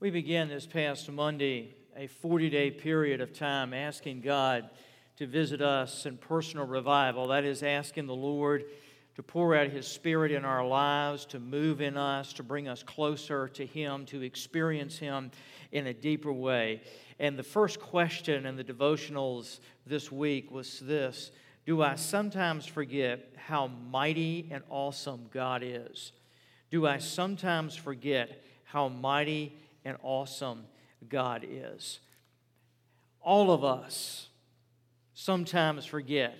We began this past Monday a 40 day period of time asking God to visit us in personal revival. That is, asking the Lord to pour out His Spirit in our lives, to move in us, to bring us closer to Him, to experience Him in a deeper way. And the first question in the devotionals this week was this Do I sometimes forget how mighty and awesome God is? Do I sometimes forget how mighty and awesome God is. All of us sometimes forget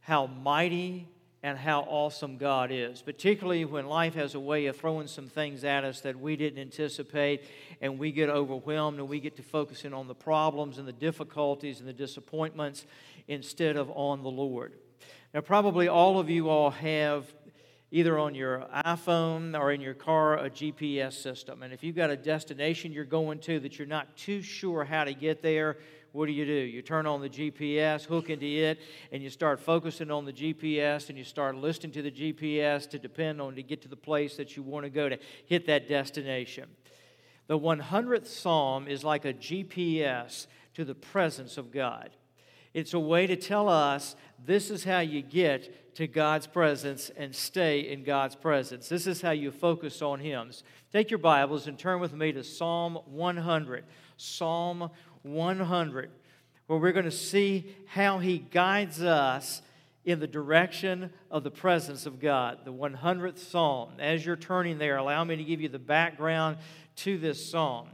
how mighty and how awesome God is, particularly when life has a way of throwing some things at us that we didn't anticipate, and we get overwhelmed and we get to focusing on the problems and the difficulties and the disappointments instead of on the Lord. Now, probably all of you all have either on your iPhone or in your car a GPS system. And if you've got a destination you're going to that you're not too sure how to get there, what do you do? You turn on the GPS, hook into it, and you start focusing on the GPS and you start listening to the GPS to depend on to get to the place that you want to go to hit that destination. The 100th Psalm is like a GPS to the presence of God. It's a way to tell us this is how you get to God's presence and stay in God's presence. This is how you focus on Him. Take your Bibles and turn with me to Psalm 100. Psalm 100, where we're going to see how He guides us in the direction of the presence of God. The 100th Psalm. As you're turning there, allow me to give you the background to this psalm.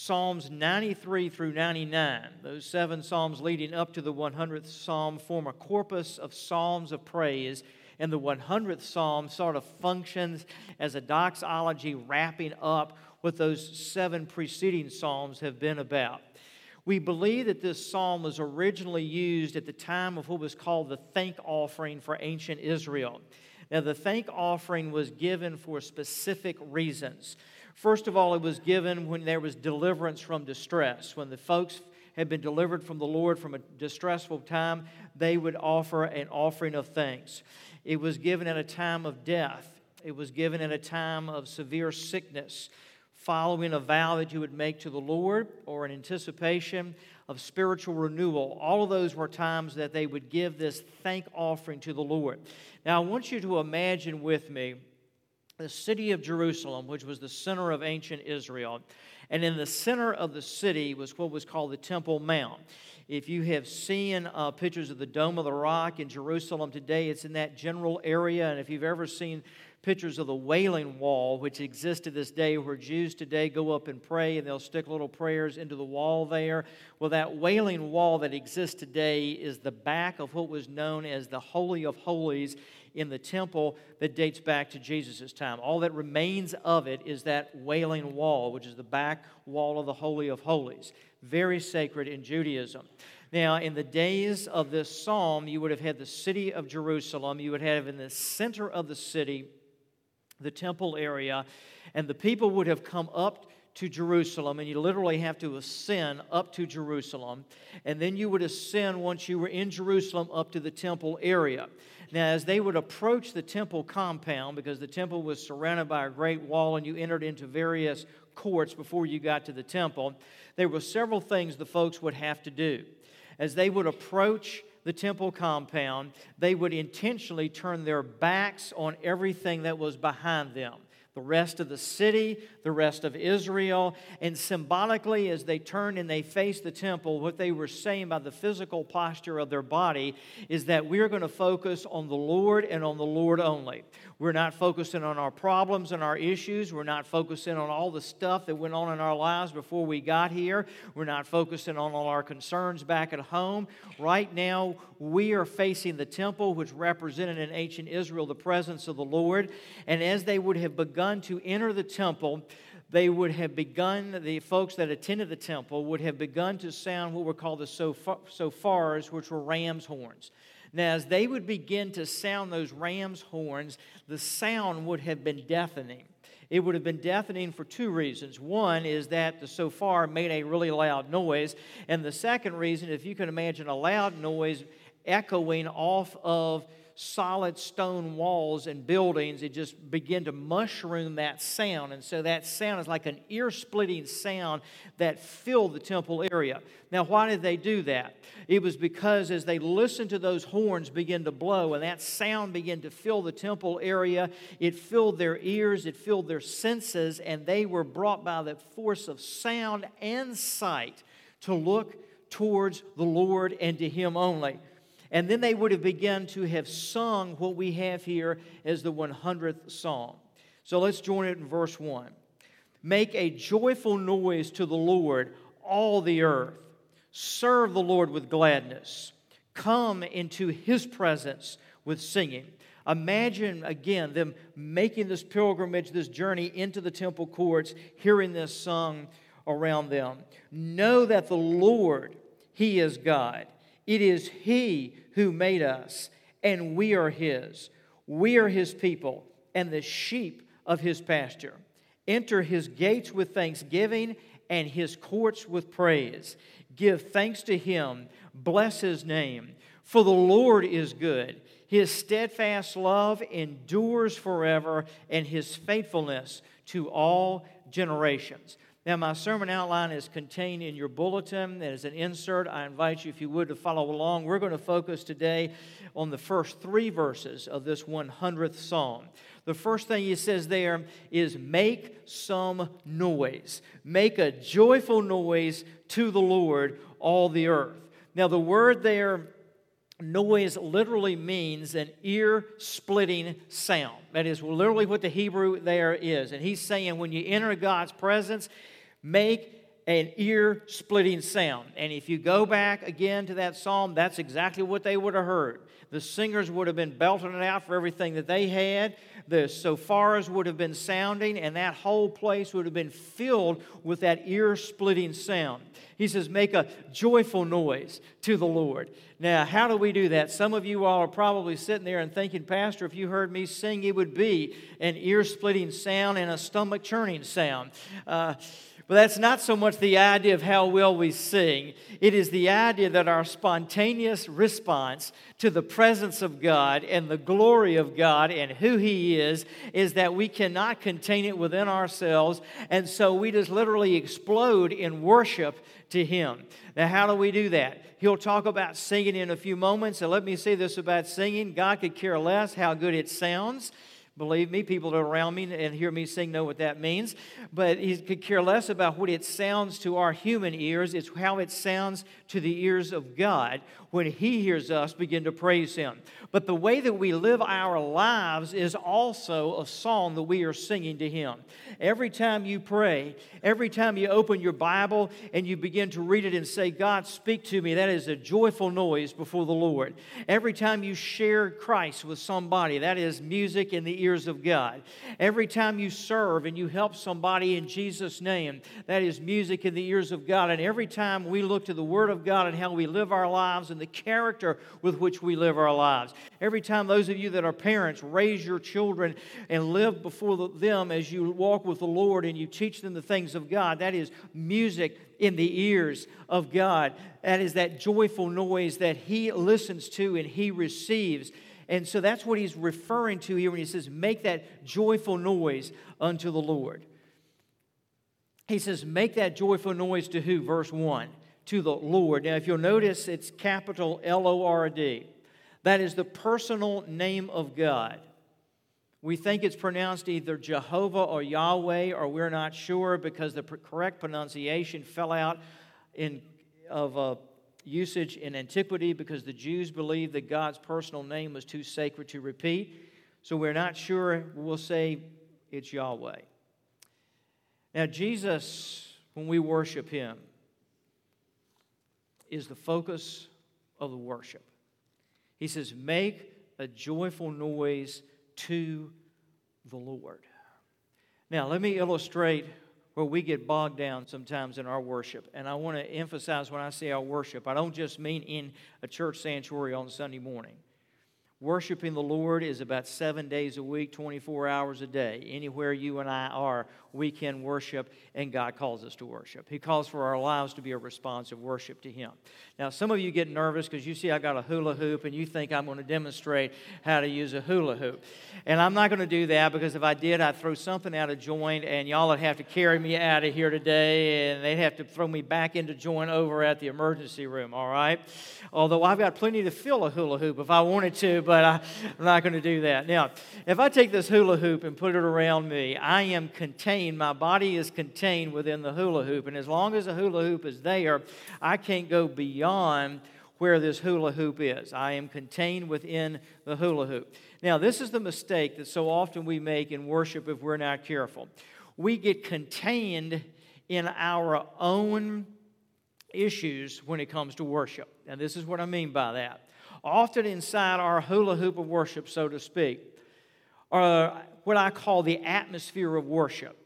Psalms 93 through 99, those seven psalms leading up to the 100th psalm, form a corpus of psalms of praise. And the 100th psalm sort of functions as a doxology wrapping up what those seven preceding psalms have been about. We believe that this psalm was originally used at the time of what was called the thank offering for ancient Israel. Now, the thank offering was given for specific reasons. First of all, it was given when there was deliverance from distress. When the folks had been delivered from the Lord from a distressful time, they would offer an offering of thanks. It was given at a time of death, it was given at a time of severe sickness, following a vow that you would make to the Lord or an anticipation of spiritual renewal. All of those were times that they would give this thank offering to the Lord. Now, I want you to imagine with me the city of Jerusalem, which was the center of ancient Israel. And in the center of the city was what was called the Temple Mount. If you have seen uh, pictures of the Dome of the Rock in Jerusalem today, it's in that general area. And if you've ever seen pictures of the Wailing Wall, which exists to this day, where Jews today go up and pray and they'll stick little prayers into the wall there. Well, that Wailing Wall that exists today is the back of what was known as the Holy of Holies in the temple that dates back to Jesus' time. All that remains of it is that wailing wall, which is the back wall of the Holy of Holies. Very sacred in Judaism. Now, in the days of this psalm, you would have had the city of Jerusalem. You would have in the center of the city the temple area, and the people would have come up to Jerusalem, and you literally have to ascend up to Jerusalem. And then you would ascend once you were in Jerusalem up to the temple area. Now, as they would approach the temple compound, because the temple was surrounded by a great wall and you entered into various courts before you got to the temple, there were several things the folks would have to do. As they would approach the temple compound, they would intentionally turn their backs on everything that was behind them the rest of the city, the rest of Israel. And symbolically, as they turned and they faced the temple, what they were saying by the physical posture of their body is that we're going to focus on the Lord and on the Lord only. We're not focusing on our problems and our issues. We're not focusing on all the stuff that went on in our lives before we got here. We're not focusing on all our concerns back at home. Right now, we are facing the temple, which represented in ancient Israel the presence of the Lord. And as they would have begun to enter the temple, they would have begun, the folks that attended the temple would have begun to sound what were called the shofars, which were ram's horns. Now, as they would begin to sound those ram's horns, the sound would have been deafening. It would have been deafening for two reasons. One is that the shofar made a really loud noise. And the second reason, if you can imagine a loud noise echoing off of solid stone walls and buildings, it just began to mushroom that sound. And so that sound is like an ear splitting sound that filled the temple area. Now, why did they do that? It was because as they listened to those horns begin to blow and that sound began to fill the temple area, it filled their ears, it filled their senses, and they were brought by the force of sound and sight to look towards the Lord and to Him only. And then they would have begun to have sung what we have here as the 100th Psalm. So let's join it in verse 1. Make a joyful noise to the Lord, all the earth. Serve the Lord with gladness. Come into his presence with singing. Imagine again them making this pilgrimage, this journey into the temple courts, hearing this sung around them. Know that the Lord, He is God. It is He who made us, and we are His. We are His people and the sheep of His pasture. Enter His gates with thanksgiving and His courts with praise. Give thanks to Him, bless His name, for the Lord is good. His steadfast love endures forever, and His faithfulness to all generations. Now, my sermon outline is contained in your bulletin as an insert. I invite you, if you would, to follow along. We're going to focus today on the first three verses of this 100th Psalm. The first thing he says there is make some noise. Make a joyful noise to the Lord, all the earth. Now, the word there noise literally means an ear splitting sound. That is literally what the Hebrew there is. And he's saying when you enter God's presence, make an ear splitting sound. And if you go back again to that psalm, that's exactly what they would have heard. The singers would have been belting it out for everything that they had. The shofars would have been sounding, and that whole place would have been filled with that ear splitting sound. He says, Make a joyful noise to the Lord. Now, how do we do that? Some of you all are probably sitting there and thinking, Pastor, if you heard me sing, it would be an ear splitting sound and a stomach churning sound. Uh, but that's not so much the idea of how well we sing. It is the idea that our spontaneous response to the presence of God and the glory of God and who He is is that we cannot contain it within ourselves. And so we just literally explode in worship to Him. Now, how do we do that? He'll talk about singing in a few moments. And let me say this about singing God could care less how good it sounds. Believe me, people around me and hear me sing know what that means. But he could care less about what it sounds to our human ears. It's how it sounds to the ears of God when he hears us begin to praise him. But the way that we live our lives is also a song that we are singing to him. Every time you pray, every time you open your Bible and you begin to read it and say, God, speak to me, that is a joyful noise before the Lord. Every time you share Christ with somebody, that is music in the ears of God. Every time you serve and you help somebody in Jesus' name, that is music in the ears of God. And every time we look to the Word of God and how we live our lives and the character with which we live our lives, every time those of you that are parents raise your children and live before them as you walk with the Lord and you teach them the things of God, that is music in the ears of God. That is that joyful noise that He listens to and He receives. And so that's what he's referring to here when he says, Make that joyful noise unto the Lord. He says, Make that joyful noise to who? Verse 1 To the Lord. Now, if you'll notice, it's capital L O R D. That is the personal name of God. We think it's pronounced either Jehovah or Yahweh, or we're not sure because the correct pronunciation fell out in, of uh, usage in antiquity because the Jews believed that God's personal name was too sacred to repeat. So we're not sure. We'll say it's Yahweh. Now, Jesus, when we worship Him, is the focus of the worship. He says, Make a joyful noise to the Lord. Now, let me illustrate where we get bogged down sometimes in our worship. And I want to emphasize when I say our worship, I don't just mean in a church sanctuary on Sunday morning. Worshiping the Lord is about seven days a week, 24 hours a day. Anywhere you and I are, we can worship, and God calls us to worship. He calls for our lives to be a response of worship to Him. Now, some of you get nervous because you see I got a hula hoop and you think I'm going to demonstrate how to use a hula hoop. And I'm not going to do that because if I did, I'd throw something out of joint, and y'all would have to carry me out of here today, and they'd have to throw me back into joint over at the emergency room, all right? Although I've got plenty to fill a hula hoop if I wanted to, but I, I'm not going to do that. Now, if I take this hula hoop and put it around me, I am contained, my body is contained within the hula hoop. And as long as the hula hoop is there, I can't go beyond where this hula hoop is. I am contained within the hula hoop. Now, this is the mistake that so often we make in worship if we're not careful. We get contained in our own issues when it comes to worship. And this is what I mean by that often inside our hula hoop of worship, so to speak, are what I call the atmosphere of worship.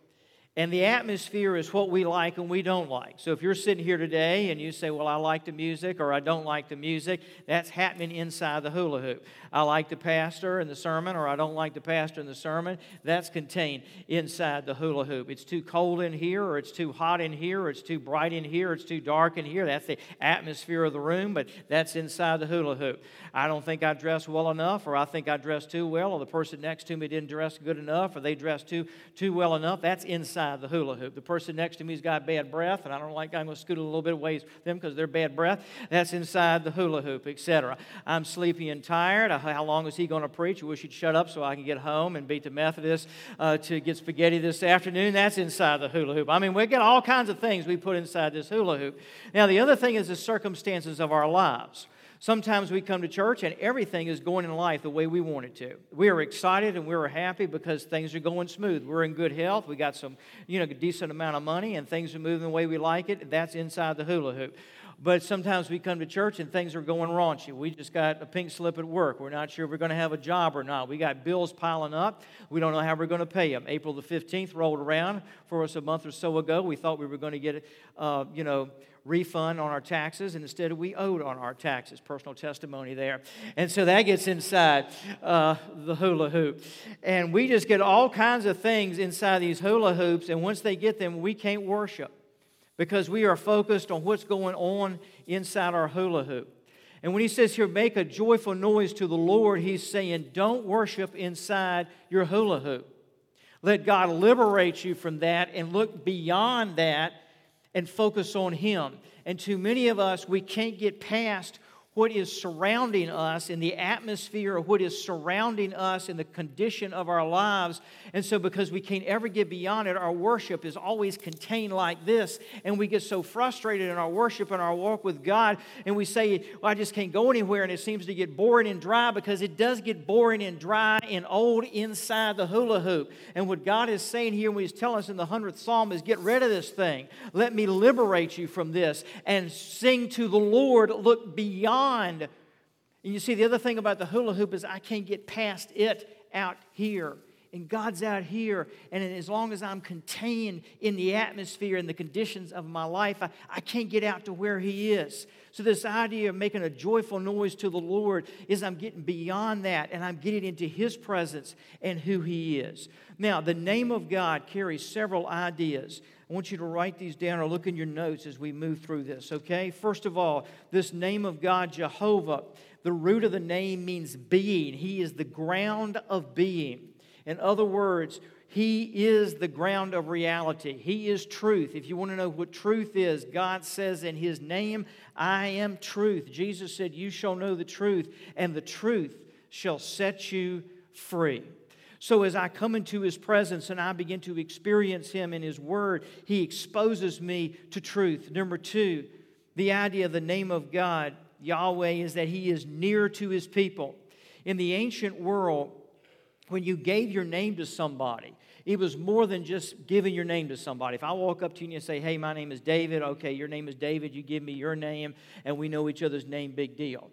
And the atmosphere is what we like and we don't like. So if you're sitting here today and you say, Well, I like the music or I don't like the music, that's happening inside the hula hoop. I like the pastor and the sermon or I don't like the pastor and the sermon, that's contained inside the hula hoop. It's too cold in here or it's too hot in here or it's too bright in here or it's too dark in here. That's the atmosphere of the room, but that's inside the hula hoop. I don't think I dress well enough or I think I dress too well or the person next to me didn't dress good enough or they dressed too, too well enough. That's inside inside the hula hoop. The person next to me's got bad breath, and I don't like, I'm going to scoot a little bit away from them because they're bad breath. That's inside the hula hoop, etc. I'm sleepy and tired. How long is he going to preach? I wish he'd shut up so I can get home and beat the Methodist uh, to get spaghetti this afternoon. That's inside the hula hoop. I mean, we get all kinds of things we put inside this hula hoop. Now, the other thing is the circumstances of our lives. Sometimes we come to church and everything is going in life the way we want it to. We are excited and we're happy because things are going smooth. We're in good health. We got some, you know, a decent amount of money and things are moving the way we like it. That's inside the hula hoop. But sometimes we come to church and things are going raunchy. We just got a pink slip at work. We're not sure if we're going to have a job or not. We got bills piling up. We don't know how we're going to pay them. April the 15th rolled around for us a month or so ago. We thought we were going to get, uh, you know, refund on our taxes, and instead we owed on our taxes. Personal testimony there. And so that gets inside uh, the hula hoop. And we just get all kinds of things inside these hula hoops, and once they get them, we can't worship because we are focused on what's going on inside our hula hoop. And when he says here, make a joyful noise to the Lord, he's saying, don't worship inside your hula hoop. Let God liberate you from that and look beyond that and focus on Him. And too many of us, we can't get past what is surrounding us in the atmosphere of what is surrounding us in the condition of our lives. And so, because we can't ever get beyond it, our worship is always contained like this. And we get so frustrated in our worship and our walk with God, and we say, Well, I just can't go anywhere. And it seems to get boring and dry because it does get boring and dry and old inside the hula hoop. And what God is saying here when He's telling us in the 100th Psalm is, Get rid of this thing. Let me liberate you from this and sing to the Lord. Look beyond and you see, the other thing about the hula hoop is I can't get past it out here. And God's out here. And as long as I'm contained in the atmosphere and the conditions of my life, I, I can't get out to where He is. So, this idea of making a joyful noise to the Lord is I'm getting beyond that and I'm getting into His presence and who He is. Now, the name of God carries several ideas. I want you to write these down or look in your notes as we move through this, okay? First of all, this name of God, Jehovah, the root of the name means being. He is the ground of being. In other words, he is the ground of reality. He is truth. If you want to know what truth is, God says in His name, I am truth. Jesus said, You shall know the truth, and the truth shall set you free. So, as I come into his presence and I begin to experience him in his word, he exposes me to truth. Number two, the idea of the name of God, Yahweh, is that he is near to his people. In the ancient world, when you gave your name to somebody, it was more than just giving your name to somebody. If I walk up to you and say, Hey, my name is David, okay, your name is David, you give me your name, and we know each other's name, big deal.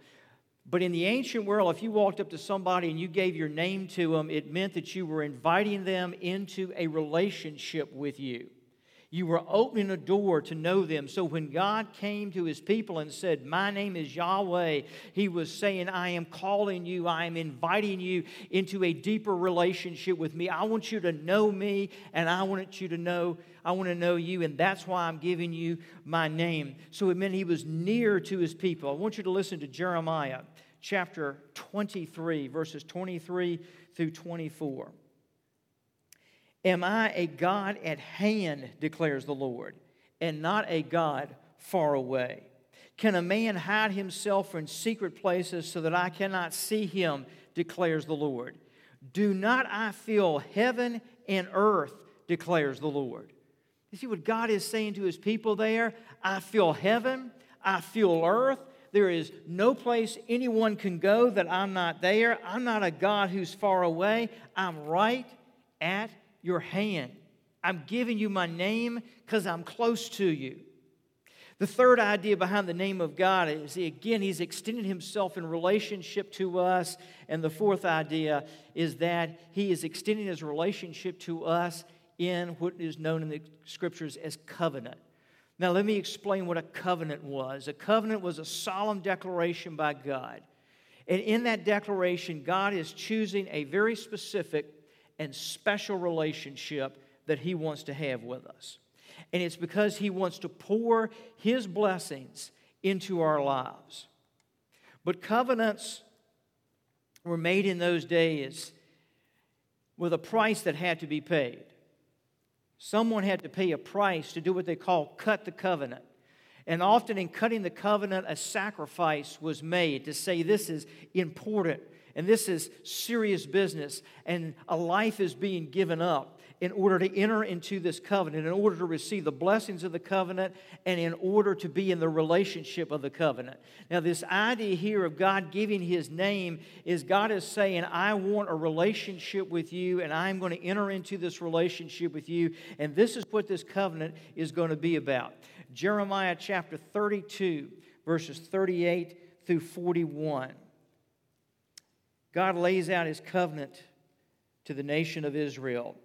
But in the ancient world, if you walked up to somebody and you gave your name to them, it meant that you were inviting them into a relationship with you. You were opening a door to know them. So when God came to his people and said, My name is Yahweh, he was saying, I am calling you, I am inviting you into a deeper relationship with me. I want you to know me, and I want you to know, I want to know you, and that's why I'm giving you my name. So it meant he was near to his people. I want you to listen to Jeremiah chapter 23, verses 23 through 24. Am I a God at hand, declares the Lord, and not a God far away? Can a man hide himself in secret places so that I cannot see him, declares the Lord? Do not I feel heaven and earth, declares the Lord? You see what God is saying to his people there? I feel heaven, I feel earth. There is no place anyone can go that I'm not there. I'm not a God who's far away. I'm right at your hand. I'm giving you my name because I'm close to you. The third idea behind the name of God is, again, He's extended Himself in relationship to us. And the fourth idea is that He is extending His relationship to us in what is known in the Scriptures as covenant. Now, let me explain what a covenant was. A covenant was a solemn declaration by God. And in that declaration, God is choosing a very specific and special relationship that He wants to have with us. And it's because He wants to pour His blessings into our lives. But covenants were made in those days with a price that had to be paid. Someone had to pay a price to do what they call cut the covenant. And often in cutting the covenant, a sacrifice was made to say, This is important and this is serious business, and a life is being given up in order to enter into this covenant, in order to receive the blessings of the covenant, and in order to be in the relationship of the covenant. Now, this idea here of God giving His name is God is saying, I want a relationship with you, and I'm going to enter into this relationship with you, and this is what this covenant is going to be about. Jeremiah chapter 32, verses 38 through 41. God lays out his covenant to the nation of Israel,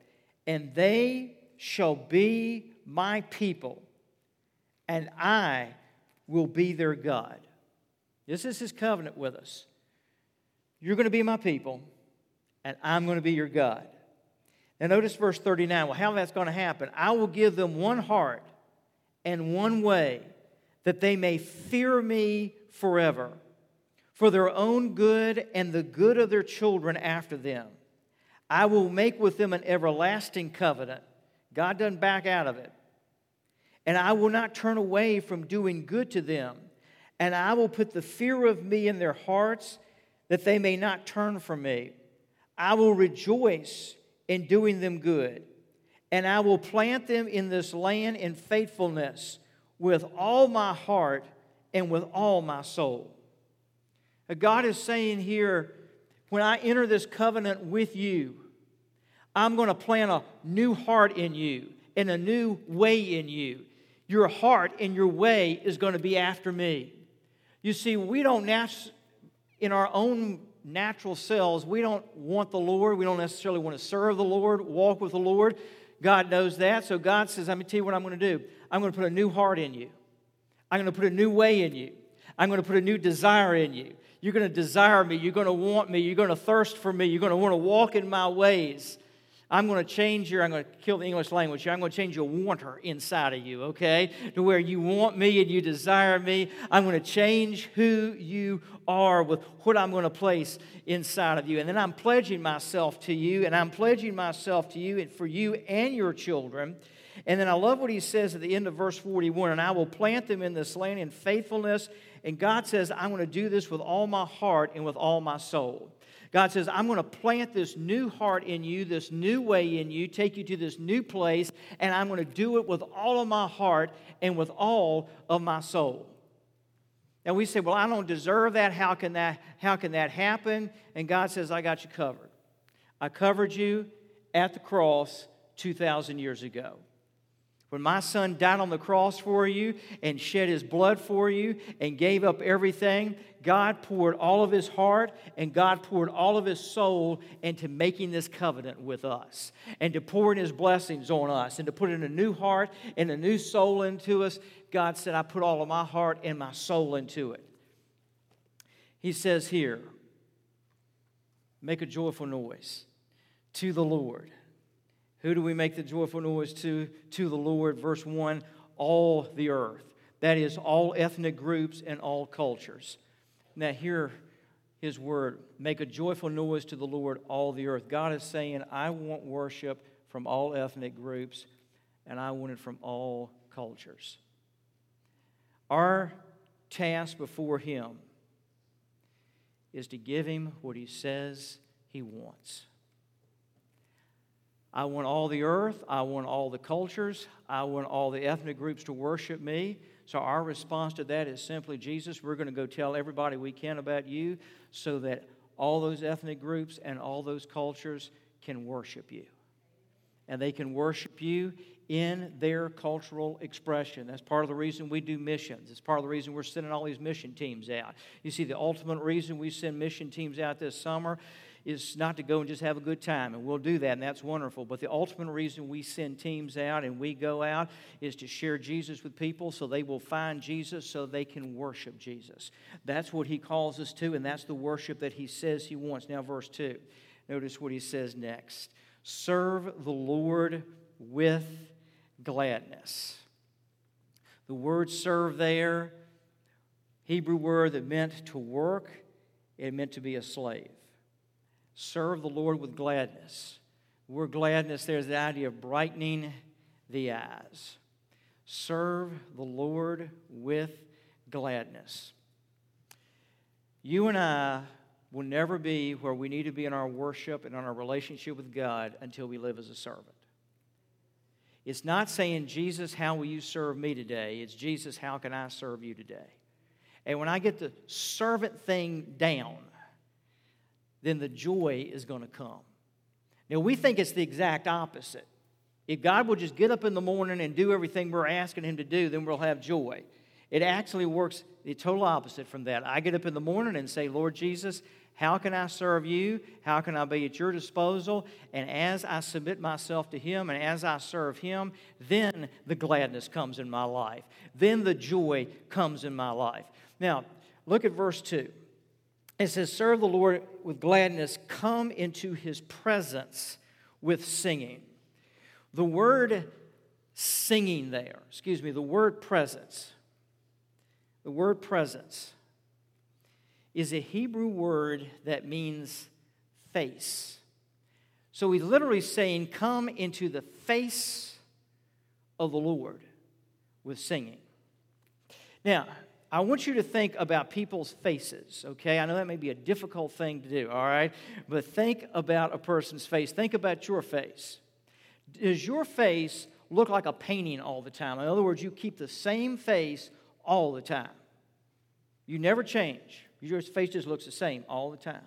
and they shall be my people, and I will be their God. This is his covenant with us. You're going to be my people, and I'm going to be your God. Now, notice verse 39. Well, how that's going to happen? I will give them one heart and one way that they may fear me forever for their own good and the good of their children after them. I will make with them an everlasting covenant. God doesn't back out of it. And I will not turn away from doing good to them. And I will put the fear of me in their hearts that they may not turn from me. I will rejoice in doing them good. And I will plant them in this land in faithfulness with all my heart and with all my soul. God is saying here, when I enter this covenant with you, I'm going to plant a new heart in you and a new way in you. Your heart and your way is going to be after me. You see, we don't, nat- in our own natural selves, we don't want the Lord. We don't necessarily want to serve the Lord, walk with the Lord. God knows that. So God says, Let me tell you what I'm going to do. I'm going to put a new heart in you, I'm going to put a new way in you, I'm going to put a new desire in you. You're going to desire me. You're going to want me. You're going to thirst for me. You're going to want to walk in my ways. I'm going to change your, I'm going to kill the English language here. I'm going to change your wanter inside of you, okay? To where you want me and you desire me. I'm going to change who you are with what I'm going to place inside of you. And then I'm pledging myself to you, and I'm pledging myself to you and for you and your children. And then I love what he says at the end of verse 41 and I will plant them in this land in faithfulness and God says, I'm going to do this with all my heart and with all my soul. God says, I'm going to plant this new heart in you, this new way in you, take you to this new place, and I'm going to do it with all of my heart and with all of my soul. And we say, Well, I don't deserve that. How can that, how can that happen? And God says, I got you covered. I covered you at the cross 2,000 years ago. When my son died on the cross for you and shed his blood for you and gave up everything, God poured all of his heart and God poured all of his soul into making this covenant with us and to pouring his blessings on us and to put in a new heart and a new soul into us. God said, I put all of my heart and my soul into it. He says here, make a joyful noise to the Lord. Who do we make the joyful noise to? To the Lord. Verse 1 all the earth. That is, all ethnic groups and all cultures. Now, hear his word make a joyful noise to the Lord, all the earth. God is saying, I want worship from all ethnic groups, and I want it from all cultures. Our task before him is to give him what he says he wants. I want all the earth. I want all the cultures. I want all the ethnic groups to worship me. So, our response to that is simply Jesus, we're going to go tell everybody we can about you so that all those ethnic groups and all those cultures can worship you. And they can worship you in their cultural expression. That's part of the reason we do missions. It's part of the reason we're sending all these mission teams out. You see, the ultimate reason we send mission teams out this summer is not to go and just have a good time, and we'll do that, and that's wonderful. But the ultimate reason we send teams out and we go out is to share Jesus with people so they will find Jesus so they can worship Jesus. That's what he calls us to, and that's the worship that he says he wants. Now, verse 2. Notice what he says next Serve the Lord with gladness. The word serve there, Hebrew word that meant to work, it meant to be a slave. Serve the Lord with gladness. Word gladness, there's the idea of brightening the eyes. Serve the Lord with gladness. You and I will never be where we need to be in our worship and in our relationship with God until we live as a servant. It's not saying, Jesus, how will you serve me today? It's, Jesus, how can I serve you today? And when I get the servant thing down, then the joy is going to come. Now, we think it's the exact opposite. If God will just get up in the morning and do everything we're asking Him to do, then we'll have joy. It actually works the total opposite from that. I get up in the morning and say, Lord Jesus, how can I serve you? How can I be at your disposal? And as I submit myself to Him and as I serve Him, then the gladness comes in my life. Then the joy comes in my life. Now, look at verse 2. It says, Serve the Lord with gladness, come into his presence with singing. The word singing there, excuse me, the word presence, the word presence is a Hebrew word that means face. So he's literally saying, Come into the face of the Lord with singing. Now, I want you to think about people's faces, okay? I know that may be a difficult thing to do, all right? But think about a person's face. Think about your face. Does your face look like a painting all the time? In other words, you keep the same face all the time. You never change. Your face just looks the same all the time.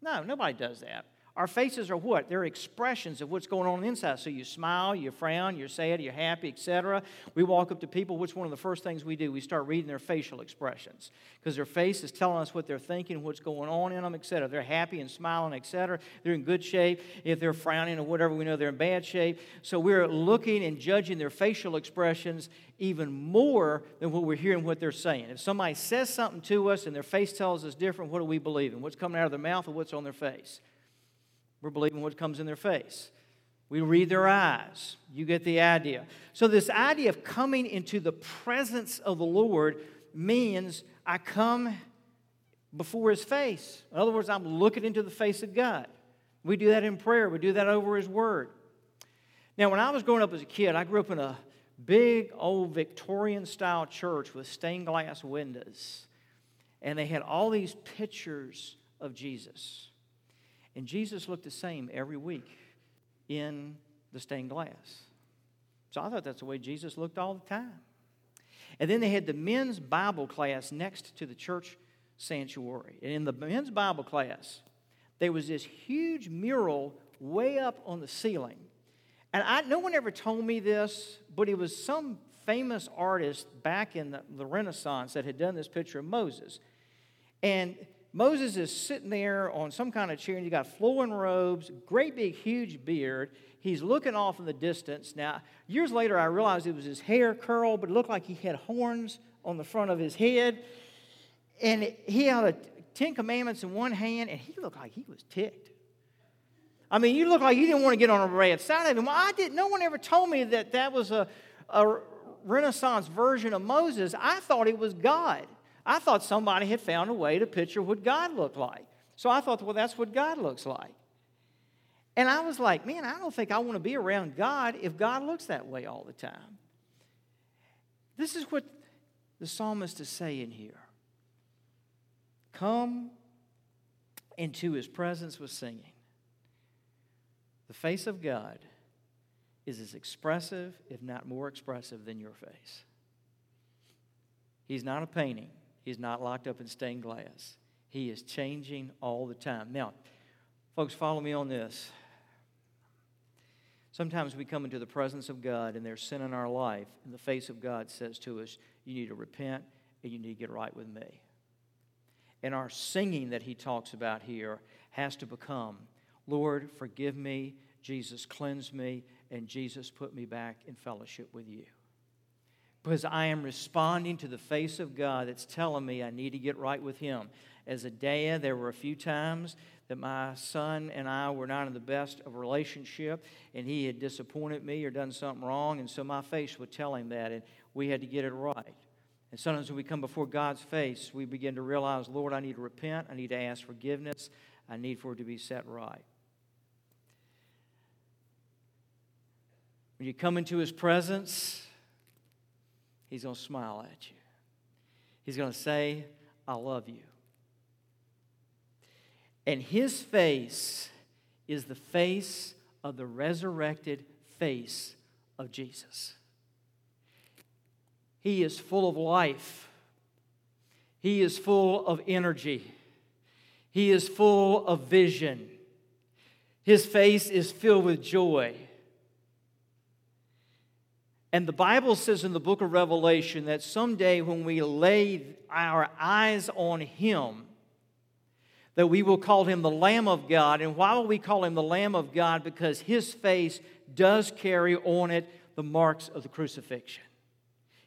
No, nobody does that. Our faces are what? They're expressions of what's going on, on inside. So you smile, you frown, you're sad, you're happy, etc. We walk up to people. What's one of the first things we do? We start reading their facial expressions because their face is telling us what they're thinking, what's going on in them, etc. They're happy and smiling, etc. They're in good shape. If they're frowning or whatever, we know they're in bad shape. So we're looking and judging their facial expressions even more than what we're hearing what they're saying. If somebody says something to us and their face tells us different, what do we believe in? What's coming out of their mouth or what's on their face? We're believing what comes in their face. We read their eyes. You get the idea. So, this idea of coming into the presence of the Lord means I come before His face. In other words, I'm looking into the face of God. We do that in prayer, we do that over His Word. Now, when I was growing up as a kid, I grew up in a big old Victorian style church with stained glass windows. And they had all these pictures of Jesus. And Jesus looked the same every week in the stained glass. So I thought that's the way Jesus looked all the time. And then they had the men's Bible class next to the church sanctuary. And in the men's Bible class, there was this huge mural way up on the ceiling. And I, no one ever told me this, but it was some famous artist back in the, the Renaissance that had done this picture of Moses. And Moses is sitting there on some kind of chair, and you got flowing robes, great big, huge beard. He's looking off in the distance. Now, years later, I realized it was his hair curl, but it looked like he had horns on the front of his head. And he had a Ten Commandments in one hand, and he looked like he was ticked. I mean, you look like you didn't want to get on a red side of him. Well, I didn't. No one ever told me that that was a, a Renaissance version of Moses. I thought it was God. I thought somebody had found a way to picture what God looked like. So I thought, well, that's what God looks like. And I was like, man, I don't think I want to be around God if God looks that way all the time. This is what the psalmist is saying here Come into his presence with singing. The face of God is as expressive, if not more expressive, than your face. He's not a painting. He's not locked up in stained glass. He is changing all the time. Now, folks, follow me on this. Sometimes we come into the presence of God and there's sin in our life, and the face of God says to us, You need to repent and you need to get right with me. And our singing that he talks about here has to become, Lord, forgive me, Jesus, cleanse me, and Jesus, put me back in fellowship with you because I am responding to the face of God that's telling me I need to get right with Him. As a dad, there were a few times that my son and I were not in the best of relationship, and he had disappointed me or done something wrong, and so my face would tell him that, and we had to get it right. And sometimes when we come before God's face, we begin to realize, Lord, I need to repent, I need to ask forgiveness, I need for it to be set right. When you come into His presence, He's going to smile at you. He's going to say, I love you. And his face is the face of the resurrected face of Jesus. He is full of life. He is full of energy. He is full of vision. His face is filled with joy. And the Bible says in the book of Revelation that someday when we lay our eyes on Him, that we will call Him the Lamb of God. And why will we call Him the Lamb of God? Because His face does carry on it the marks of the crucifixion.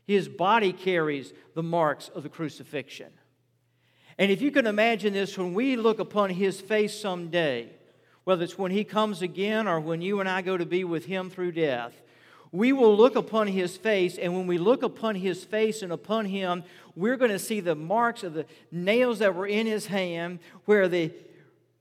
His body carries the marks of the crucifixion. And if you can imagine this, when we look upon His face someday, whether it's when He comes again or when you and I go to be with Him through death, we will look upon his face, and when we look upon his face and upon him, we're going to see the marks of the nails that were in his hand, where the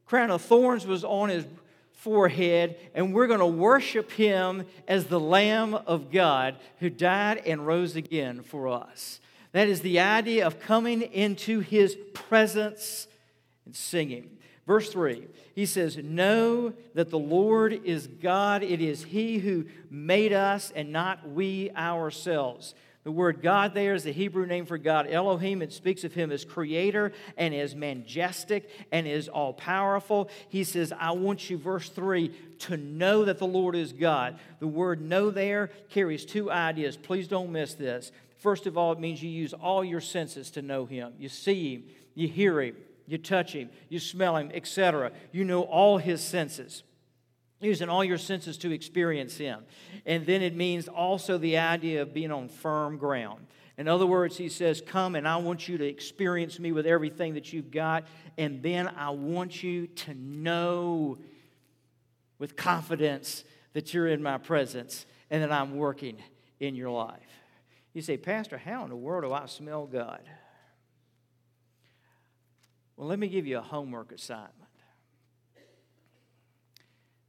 crown of thorns was on his forehead, and we're going to worship him as the Lamb of God who died and rose again for us. That is the idea of coming into his presence and singing. Verse 3, he says, Know that the Lord is God. It is He who made us and not we ourselves. The word God there is the Hebrew name for God, Elohim. It speaks of Him as creator and as majestic and as all powerful. He says, I want you, verse 3, to know that the Lord is God. The word know there carries two ideas. Please don't miss this. First of all, it means you use all your senses to know Him. You see Him, you hear Him, you touch him, you smell him, etc. You know all his senses. Using all your senses to experience him. And then it means also the idea of being on firm ground. In other words, he says, Come and I want you to experience me with everything that you've got. And then I want you to know with confidence that you're in my presence and that I'm working in your life. You say, Pastor, how in the world do I smell God? Well, let me give you a homework assignment.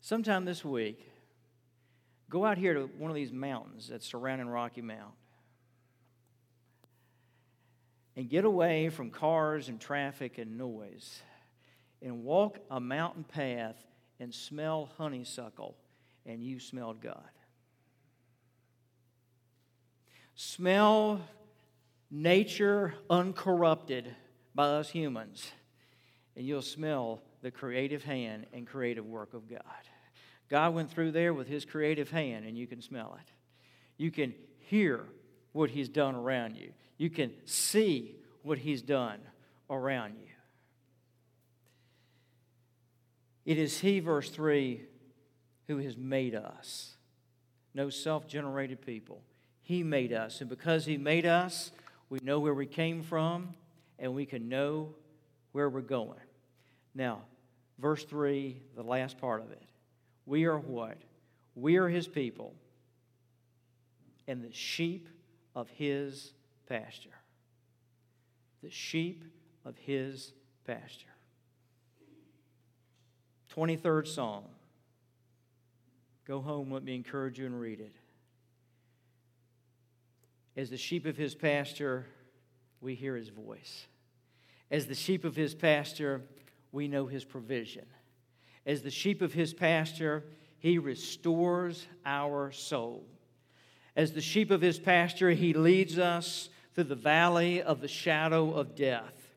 Sometime this week, go out here to one of these mountains that's surrounding Rocky Mount and get away from cars and traffic and noise and walk a mountain path and smell honeysuckle, and you smelled God. Smell nature uncorrupted by us humans and you'll smell the creative hand and creative work of God. God went through there with his creative hand, and you can smell it. You can hear what he's done around you. You can see what he's done around you. It is he, verse 3, who has made us. No self generated people. He made us. And because he made us, we know where we came from and we can know where we're going. Now, verse 3, the last part of it. We are what? We are his people and the sheep of his pasture. The sheep of his pasture. 23rd Psalm. Go home, let me encourage you and read it. As the sheep of his pasture, we hear his voice. As the sheep of his pasture, we know his provision. As the sheep of his pasture, he restores our soul. As the sheep of his pasture, he leads us through the valley of the shadow of death.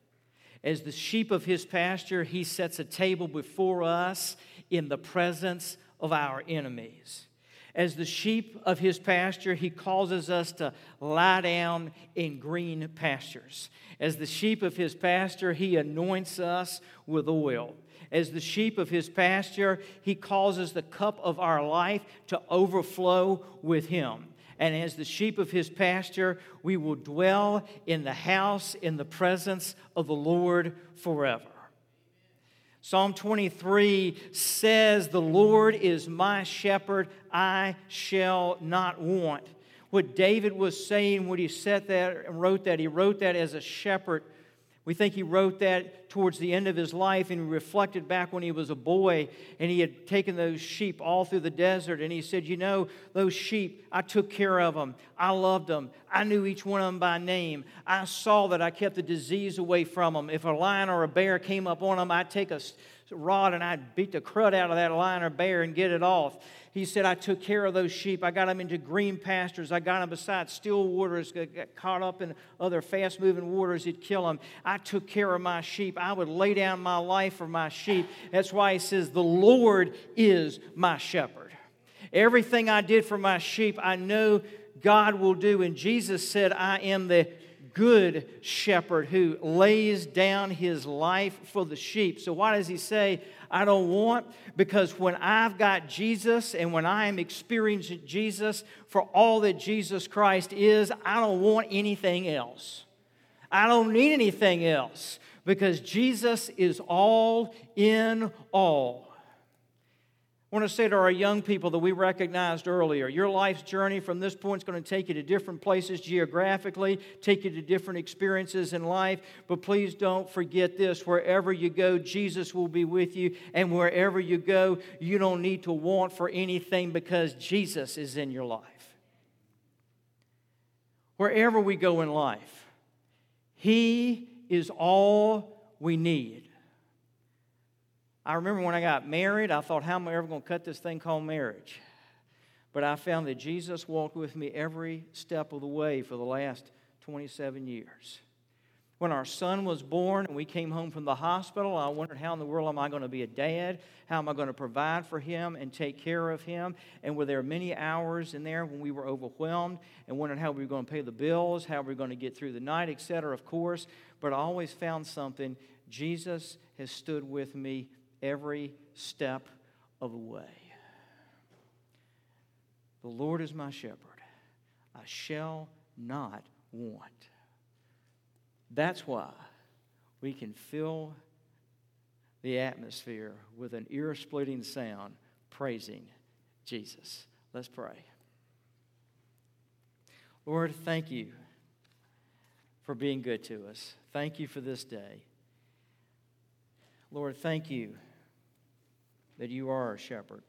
As the sheep of his pasture, he sets a table before us in the presence of our enemies. As the sheep of his pasture, he causes us to lie down in green pastures. As the sheep of his pasture, he anoints us with oil. As the sheep of his pasture, he causes the cup of our life to overflow with him. And as the sheep of his pasture, we will dwell in the house in the presence of the Lord forever. Psalm 23 says, The Lord is my shepherd, I shall not want. What David was saying when he said that and wrote that, he wrote that as a shepherd we think he wrote that towards the end of his life and he reflected back when he was a boy and he had taken those sheep all through the desert and he said, You know, those sheep, I took care of them. I loved them. I knew each one of them by name. I saw that I kept the disease away from them. If a lion or a bear came up on them, I'd take a rod and I'd beat the crud out of that lion or bear and get it off. He said, I took care of those sheep. I got them into green pastures. I got them beside still waters, got caught up in other fast moving waters that kill them. I took care of my sheep. I would lay down my life for my sheep. That's why he says, The Lord is my shepherd. Everything I did for my sheep, I know God will do. And Jesus said, I am the good shepherd who lays down his life for the sheep. So, why does he say, I don't want? Because when I've got Jesus and when I am experiencing Jesus for all that Jesus Christ is, I don't want anything else. I don't need anything else because Jesus is all in all. I want to say to our young people that we recognized earlier your life's journey from this point is going to take you to different places geographically, take you to different experiences in life. But please don't forget this wherever you go, Jesus will be with you. And wherever you go, you don't need to want for anything because Jesus is in your life. Wherever we go in life, He is all we need. I remember when I got married, I thought, how am I ever going to cut this thing called marriage? But I found that Jesus walked with me every step of the way for the last 27 years. When our son was born and we came home from the hospital, I wondered how in the world am I going to be a dad? How am I going to provide for him and take care of him? And were there many hours in there when we were overwhelmed and wondered how we were going to pay the bills, how we were going to get through the night, etc., of course. But I always found something. Jesus has stood with me every step of the way. The Lord is my shepherd. I shall not want. That's why we can fill the atmosphere with an ear splitting sound praising Jesus. Let's pray. Lord, thank you for being good to us. Thank you for this day. Lord, thank you that you are our shepherd.